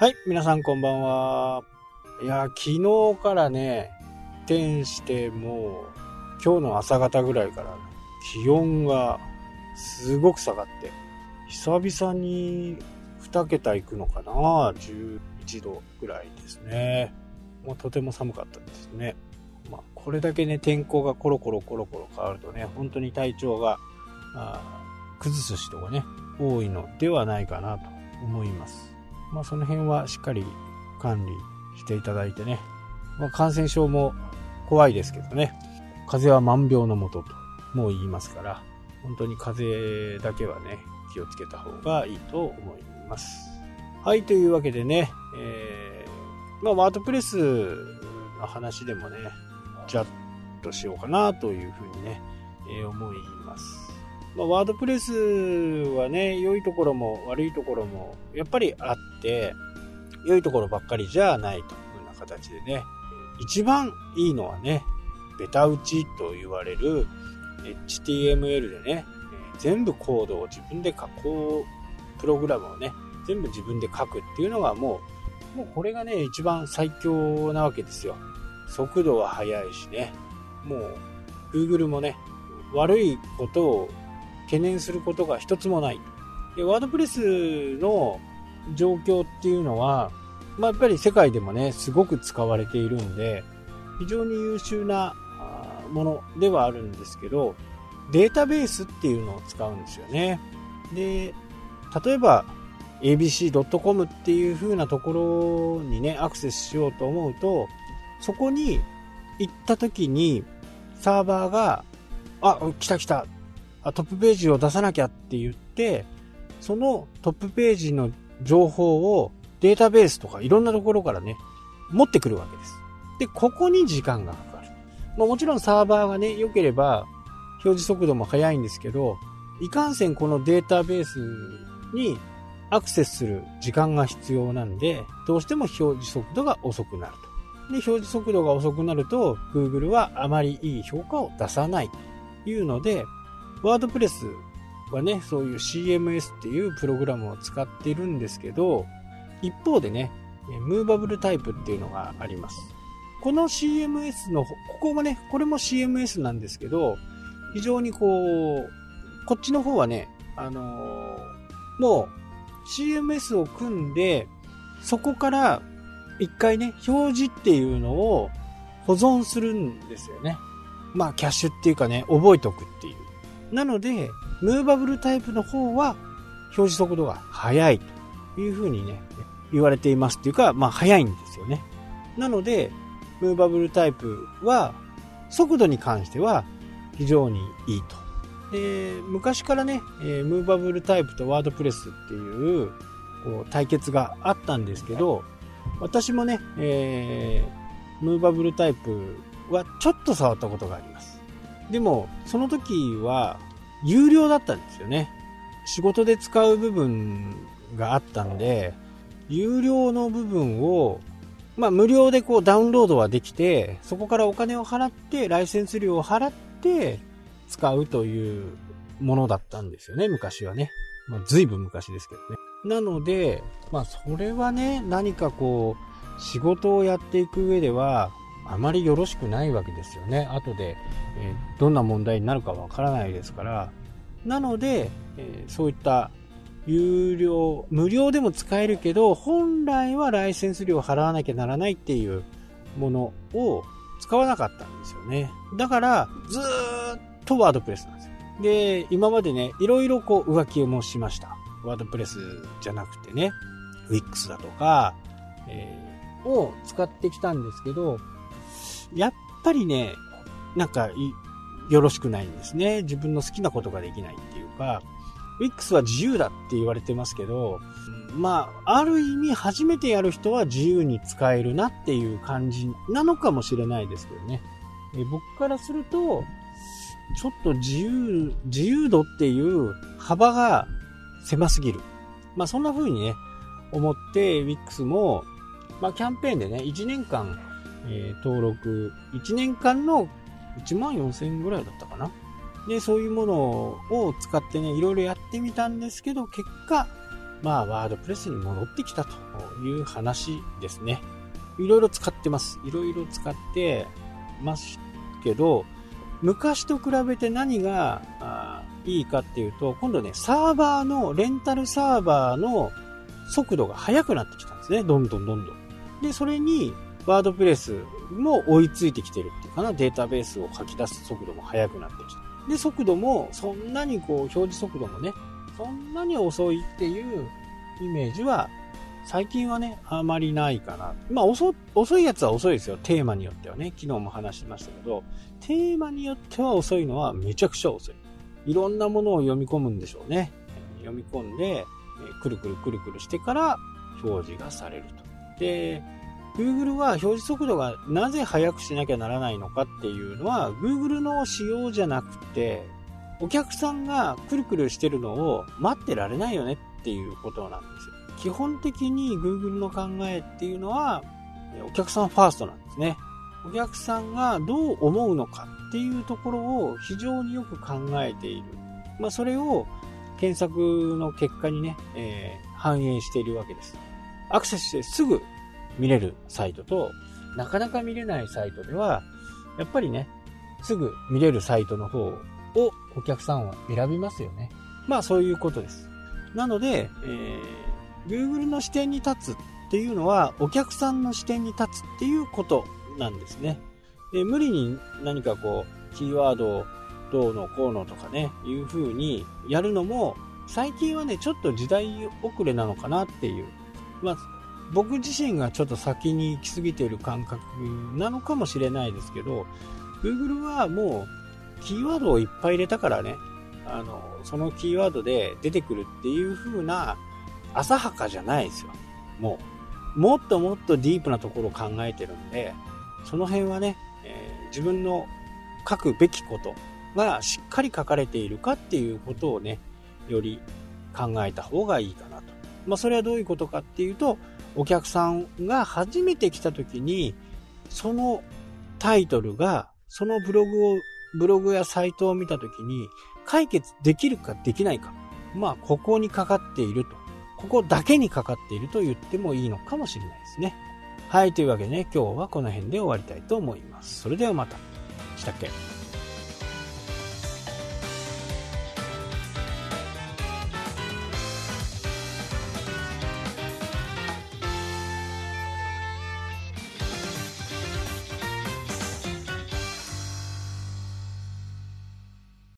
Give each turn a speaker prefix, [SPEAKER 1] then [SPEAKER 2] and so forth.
[SPEAKER 1] はい、皆さんこんばんは。いや、昨日からね、転してもう、今日の朝方ぐらいから気温がすごく下がって、久々に2桁いくのかな ?11 度ぐらいですね。もうとても寒かったですね。まあ、これだけね、天候がコロコロコロコロ変わるとね、本当に体調が、崩す人がね、多いのではないかなと思います。まあ、その辺はしっかり管理していただいてね、まあ、感染症も怖いですけどね、風邪は万病のもとともう言いますから、本当に風邪だけはね、気をつけた方がいいと思います。はい、というわけでね、えー、まあ、ワードプレスの話でもね、ちゃっとしようかなというふうにね、えー、思います。まあ、ワードプレスはね、良いところも悪いところもやっぱりあって、良いところばっかりじゃないというような形でね、一番いいのはね、ベタ打ちと言われる HTML でね、全部コードを自分で書こう、プログラムをね、全部自分で書くっていうのがもう、もうこれがね、一番最強なわけですよ。速度は速いしね、もう Google もね、悪いことを懸念することが一つもない。で、ワードプレスの状況っていうのは、まあ、やっぱり世界でもね、すごく使われているんで、非常に優秀なものではあるんですけど、データベースっていうのを使うんですよね。で、例えば abc.com っていう風なところにね、アクセスしようと思うと、そこに行った時にサーバーが、あ、来た来たトップページを出さなきゃって言って、そのトップページの情報をデータベースとかいろんなところからね、持ってくるわけです。で、ここに時間がかかる。まあ、もちろんサーバーがね、良ければ表示速度も速いんですけど、いかんせんこのデータベースにアクセスする時間が必要なんで、どうしても表示速度が遅くなると。で、表示速度が遅くなると、Google はあまりいい評価を出さないというので、ワードプレスはね、そういう CMS っていうプログラムを使っているんですけど、一方でね、ムーバブルタイプっていうのがあります。この CMS の、ここもね、これも CMS なんですけど、非常にこう、こっちの方はね、あのー、もう CMS を組んで、そこから一回ね、表示っていうのを保存するんですよね。まあ、キャッシュっていうかね、覚えておくっていう。なので、ムーバブルタイプの方は表示速度が速いというふうにね、言われていますっていうか、まあ速いんですよね。なので、ムーバブルタイプは速度に関しては非常にいいと。で、昔からね、え、ムーバブルタイプとワードプレスっていうこう対決があったんですけど、私もね、えー、ムーバブルタイプはちょっと触ったことがあります。でも、その時は、有料だったんですよね。仕事で使う部分があったんで、有料の部分を、まあ、無料でこうダウンロードはできて、そこからお金を払って、ライセンス料を払って使うというものだったんですよね、昔はね。まあ、随分昔ですけどね。なので、まあ、それはね、何かこう、仕事をやっていく上では、あまりよろしくないわけですよね。後で、えー、どんな問題になるかわからないですから。なので、えー、そういった有料、無料でも使えるけど、本来はライセンス料を払わなきゃならないっていうものを使わなかったんですよね。だから、ずっとワードプレスなんですよ。で、今までね、いろいろこう浮気をもしました。ワードプレスじゃなくてね、Wix だとか、えー、を使ってきたんですけど、やっぱりね、なんか、よろしくないんですね。自分の好きなことができないっていうか、Wix は自由だって言われてますけど、まあ、ある意味初めてやる人は自由に使えるなっていう感じなのかもしれないですけどね。え僕からすると、ちょっと自由、自由度っていう幅が狭すぎる。まあそんな風にね、思って Wix も、まあキャンペーンでね、1年間えー、登録1年間の1万4000円ぐらいだったかな。で、そういうものを使ってね、いろいろやってみたんですけど、結果、まあ、ワードプレスに戻ってきたという話ですね。いろいろ使ってます。いろいろ使ってますけど、昔と比べて何がいいかっていうと、今度ね、サーバーの、レンタルサーバーの速度が速くなってきたんですね。どんどんどんどん。で、それに、ワードプレスも追いついてきてるっていうかな、データベースを書き出す速度も速くなってきた。で、速度も、そんなにこう、表示速度もね、そんなに遅いっていうイメージは、最近はね、あまりないかな。まあ遅、遅いやつは遅いですよ。テーマによってはね。昨日も話しましたけど、テーマによっては遅いのはめちゃくちゃ遅い。いろんなものを読み込むんでしょうね。読み込んで、くるくるくるくるしてから表示がされると。で、Google は表示速度がなぜ速くしなきゃならないのかっていうのは Google の仕様じゃなくてお客さんがくるくるしてるのを待ってられないよねっていうことなんですよ。基本的に Google の考えっていうのはお客さんファーストなんですね。お客さんがどう思うのかっていうところを非常によく考えている。まあ、それを検索の結果にね、えー、反映しているわけです。アクセスしてすぐ見れるサイトと、なかなか見れないサイトでは、やっぱりね、すぐ見れるサイトの方をお客さんは選びますよね。まあそういうことです。なので、えー、Google の視点に立つっていうのは、お客さんの視点に立つっていうことなんですね。で無理に何かこう、キーワードをどうのこうのとかね、いう風にやるのも、最近はね、ちょっと時代遅れなのかなっていう。まあ、僕自身がちょっと先に行き過ぎている感覚なのかもしれないですけど、Google はもう、キーワードをいっぱい入れたからね、あの、そのキーワードで出てくるっていう風な浅はかじゃないですよ。もう、もっともっとディープなところを考えてるんで、その辺はね、えー、自分の書くべきことがしっかり書かれているかっていうことをね、より考えた方がいいかなと。まあ、それはどういうことかっていうと、お客さんが初めて来た時に、そのタイトルが、そのブログを、ブログやサイトを見た時に、解決できるかできないか。まあ、ここにかかっていると。ここだけにかかっていると言ってもいいのかもしれないですね。はい、というわけでね、今日はこの辺で終わりたいと思います。それではまた。したっけ？